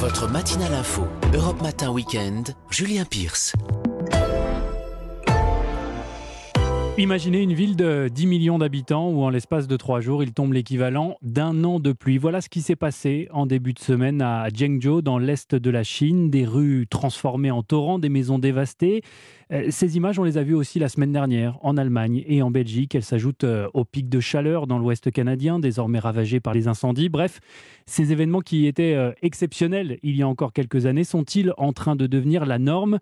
Votre matinale info, Europe Matin Weekend, Julien Pierce. Imaginez une ville de 10 millions d'habitants où en l'espace de trois jours, il tombe l'équivalent d'un an de pluie. Voilà ce qui s'est passé en début de semaine à Zhengzhou, dans l'est de la Chine. Des rues transformées en torrents, des maisons dévastées. Euh, ces images, on les a vues aussi la semaine dernière en Allemagne et en Belgique. Elles s'ajoutent euh, au pic de chaleur dans l'ouest canadien, désormais ravagé par les incendies. Bref, ces événements qui étaient euh, exceptionnels il y a encore quelques années sont-ils en train de devenir la norme?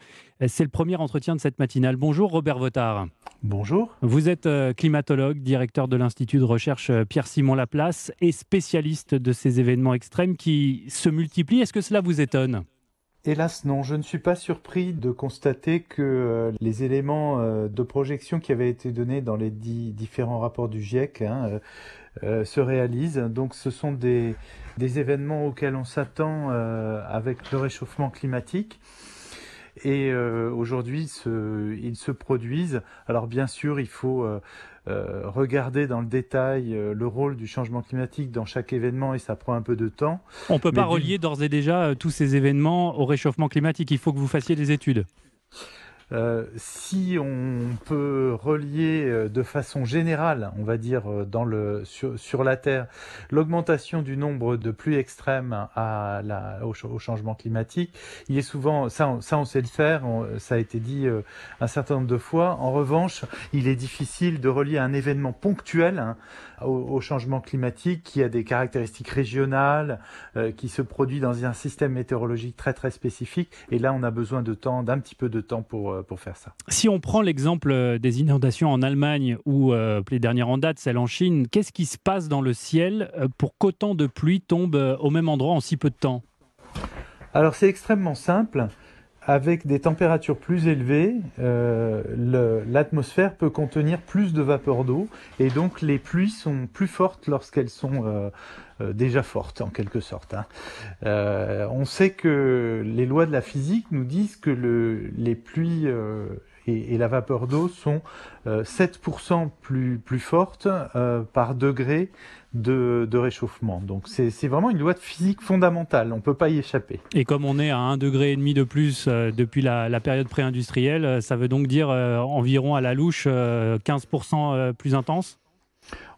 C'est le premier entretien de cette matinale. Bonjour Robert Votard. Bonjour. Vous êtes climatologue, directeur de l'Institut de recherche Pierre-Simon Laplace et spécialiste de ces événements extrêmes qui se multiplient. Est-ce que cela vous étonne? Hélas non, je ne suis pas surpris de constater que euh, les éléments euh, de projection qui avaient été donnés dans les différents rapports du GIEC hein, euh, se réalisent. Donc ce sont des, des événements auxquels on s'attend avec le réchauffement climatique. Et aujourd'hui, ils se produisent. Alors bien sûr, il faut euh, regarder dans le détail euh, le rôle du changement climatique dans chaque événement et ça prend un peu de temps. On ne peut pas relier d'ores et déjà euh, tous ces événements au réchauffement climatique. Il faut que vous fassiez des études. Euh, si on peut relier euh, de façon générale, on va dire euh, dans le sur, sur la Terre, l'augmentation du nombre de pluies extrêmes à la, au, changement climatique, il est souvent ça, on, ça on sait le faire, ça a été dit un certain nombre de fois. En revanche, il est difficile de relier un événement ponctuel hein, au, au, changement climatique qui a des caractéristiques régionales, qui se produit dans un système météorologique très très spécifique. Et là, on a besoin de temps, d'un petit peu de temps pour euh, pour faire ça. Si on prend l'exemple euh, des inondations en Allemagne ou euh, les dernières en date, celles en Chine, qu'est-ce qui se passe dans le ciel pour qu'autant de pluie tombe au même endroit en si peu de temps? Alors c'est extrêmement simple. Avec des températures plus élevées, l'atmosphère peut contenir plus de vapeur d'eau et donc les pluies sont plus fortes lorsqu'elles sont déjà fortes en quelque sorte. Hein. on sait que les lois de la physique nous disent que le, les pluies euh, et, la vapeur d'eau sont 7% euh, plus, plus fortes euh, par degré de, réchauffement. Donc c'est vraiment une loi de physique fondamentale, on ne peut pas y échapper. Et comme on est à 1,5 degré de plus depuis la période pré-industrielle, ça veut donc dire environ à la louche 15% plus intense?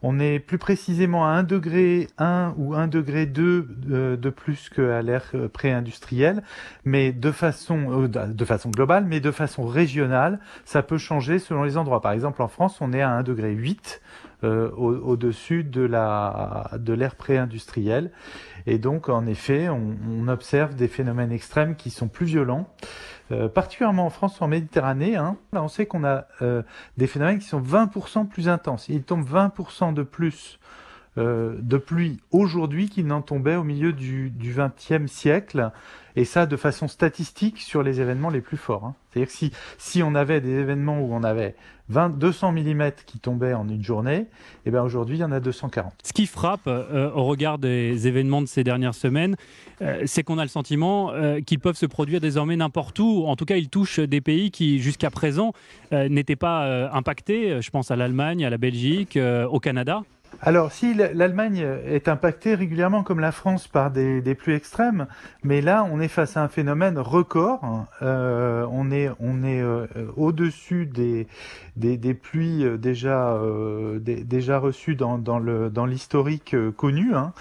On est plus précisément à 1 degré 1 ou 1 degré 2 de, plus qu'à l'ère euh, pré-industrielle, mais de façon, euh, de façon globale, mais de façon régionale, ça peut changer selon les endroits. Par exemple, en France, on est à 1 degré 8 euh, au-dessus de la de l'ère pré-industrielle. Et donc, en effet, on, observe des phénomènes extrêmes qui sont plus violents, euh, particulièrement en France, en Méditerranée. Hein. On sait qu'on a euh, des phénomènes qui sont 20% plus intenses. Il tombe 20% de plus euh, de pluie aujourd'hui qu'il n'en tombait au milieu du XXe siècle, et ça de façon statistique sur les événements les plus forts. Hein. C'est-à-dire que si, si on avait des événements où on avait 20, 200 mm qui tombaient en une journée, et eh bien aujourd'hui il y en a 240. Ce qui frappe euh, au regard des événements de ces dernières semaines, euh, c'est qu'on a le sentiment qu'ils peuvent se produire désormais n'importe où. En tout cas, ils touchent des pays qui jusqu'à présent n'étaient pas impactés. Je pense à l'Allemagne, à la Belgique, au Canada. Alors, si l'Allemagne est impactée régulièrement comme la France par des, pluies extrêmes, mais là, on est face à un phénomène record. Euh, on est, on est euh, au-dessus des, des, pluies déjà, euh, déjà reçues dans, dans l'historique connu, hein,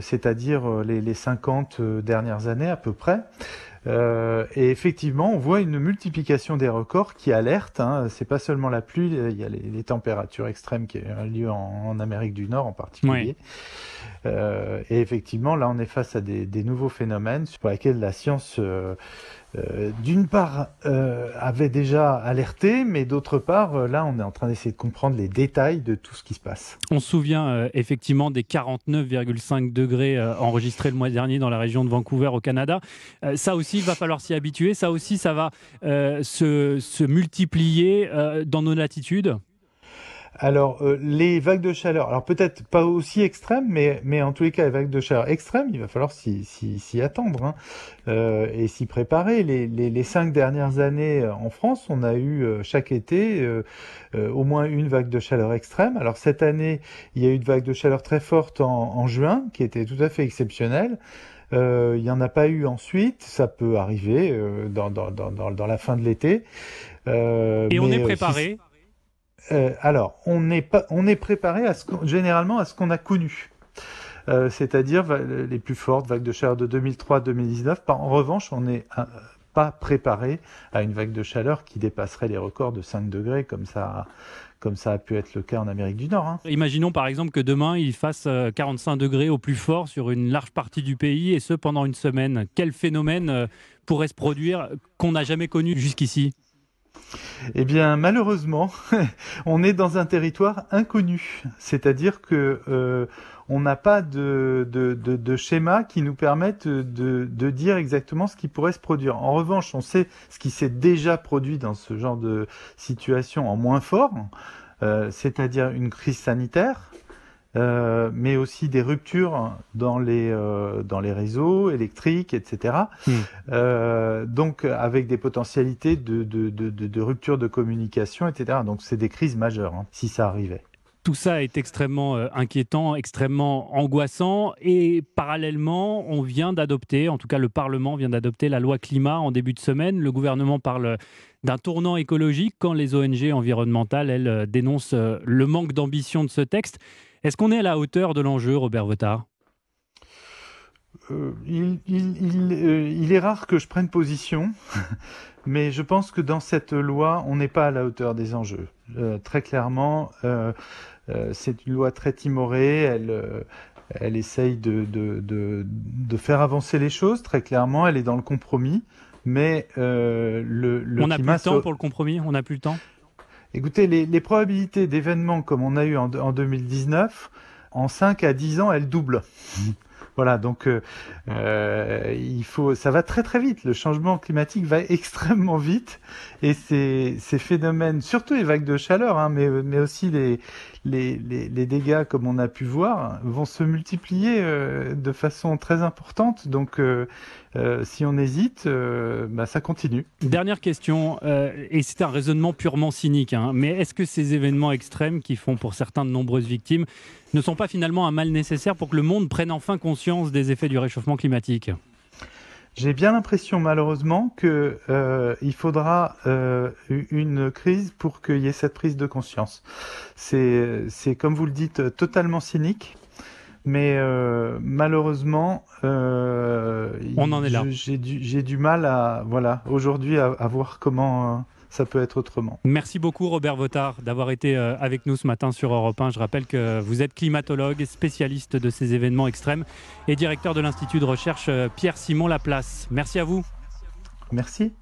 c'est-à-dire les, les 50 dernières années à peu près. Euh, et effectivement, on voit une multiplication des records qui alertent. Hein. C'est pas seulement la pluie, il y a les, températures extrêmes qui ont lieu en, Amérique du Nord en particulier. Euh, et effectivement, là, on est face à des, nouveaux phénomènes sur lesquels la science euh, euh, d'une part, euh, avait déjà alerté, mais d'autre part, euh, là, on est en train d'essayer de comprendre les détails de tout ce qui se passe. On se souvient effectivement des 49,5 degrés enregistrés le mois dernier dans la région de Vancouver au Canada. ça aussi, il va falloir s'y habituer. Ça aussi, ça va se, se, multiplier dans nos latitudes. Alors, euh, les vagues de chaleur, alors peut-être pas aussi extrêmes, mais, mais en tous les cas, les vagues de chaleur extrêmes, il va falloir s'y attendre hein, euh, et s'y préparer. Les, les, les, cinq dernières années euh, en France, on a eu chaque été au moins une vague de chaleur extrême. Alors cette année, il y a eu une vague de chaleur très forte en, en juin, qui était tout à fait exceptionnelle. il n'y en a pas eu ensuite, ça peut arriver dans, dans, dans, dans, la fin de l'été. Et on est préparé alors, on est, pas, on est préparé généralement à ce qu'on a connu. Euh, c'est-à-dire les plus fortes vagues de chaleur de 2003-2019. En revanche, on n'est euh, pas préparé à une vague de chaleur qui dépasserait les records de 5 degrés comme ça a pu être le cas en Amérique du Nord. Hein. Imaginons par exemple que demain il fasse 45 euh, degrés au plus fort sur une large partie du pays et ce pendant une semaine. Quel phénomène pourrait se produire qu'on n'a jamais connu jusqu'ici? Eh bien, malheureusement, on est dans un territoire inconnu, c'est-à-dire que euh, on n'a pas de, schéma qui nous permette de, de, dire exactement ce qui pourrait se produire. En revanche, on sait ce qui s'est déjà produit dans ce genre de situation en moins fort, euh, c'est-à-dire une crise sanitaire, euh, mais aussi des ruptures dans les euh, dans les réseaux électriques, etc. Hmm. Euh, donc avec des potentialités de de, de, de, rupture de communication, etc. Donc c'est des crises majeures hein, si ça arrivait. Tout ça est extrêmement inquiétant, extrêmement angoissant et parallèlement, on vient d'adopter, en tout cas le Parlement vient d'adopter la loi climat en début de semaine. Le gouvernement parle d'un tournant écologique quand les ONG environnementales, elles, dénoncent le manque d'ambition de ce texte. Est-ce qu'on est à la hauteur de l'enjeu, Robert Votard? Euh, il, euh, il, est rare que je prenne position, mais je pense que dans cette loi, on n'est pas à la hauteur des enjeux. Euh, très clairement, c'est une loi très timorée, elle, elle essaye de, de, de, de, faire avancer les choses, très clairement, elle est dans le compromis, mais le, le, On n'a plus le temps pour le compromis? On n'a plus le temps? Écoutez, les, probabilités d'événements comme on a eu en, en 2019, en 5 à 10 ans, elles doublent. Voilà, donc euh, euh, il faut, ça va très très vite. Le changement climatique va extrêmement vite, et ces, phénomènes, surtout les vagues de chaleur, hein, mais, mais aussi les, les, les, dégâts, comme on a pu voir, vont se multiplier euh, de façon très importante. Donc, si on hésite, bah, ça continue. Dernière question, et c'est un raisonnement purement cynique, hein, mais est-ce que ces événements extrêmes qui font pour certains de nombreuses victimes ne sont pas finalement un mal nécessaire pour que le monde prenne enfin conscience des effets du réchauffement climatique j'ai bien l'impression malheureusement que euh, il faudra euh, une crise pour qu'il y ait cette prise de conscience. C'est c'est comme vous le dites totalement cynique, mais euh, malheureusement euh, on en est là. J'ai du mal à voilà aujourd'hui à, à voir comment ça peut être autrement. Merci beaucoup Robert Votard d'avoir été euh, avec nous ce matin sur Europe 1. Je rappelle que vous êtes climatologue, spécialiste de ces événements extrêmes et directeur de l'Institut de recherche euh, Pierre-Simon Laplace. Merci à vous. Merci.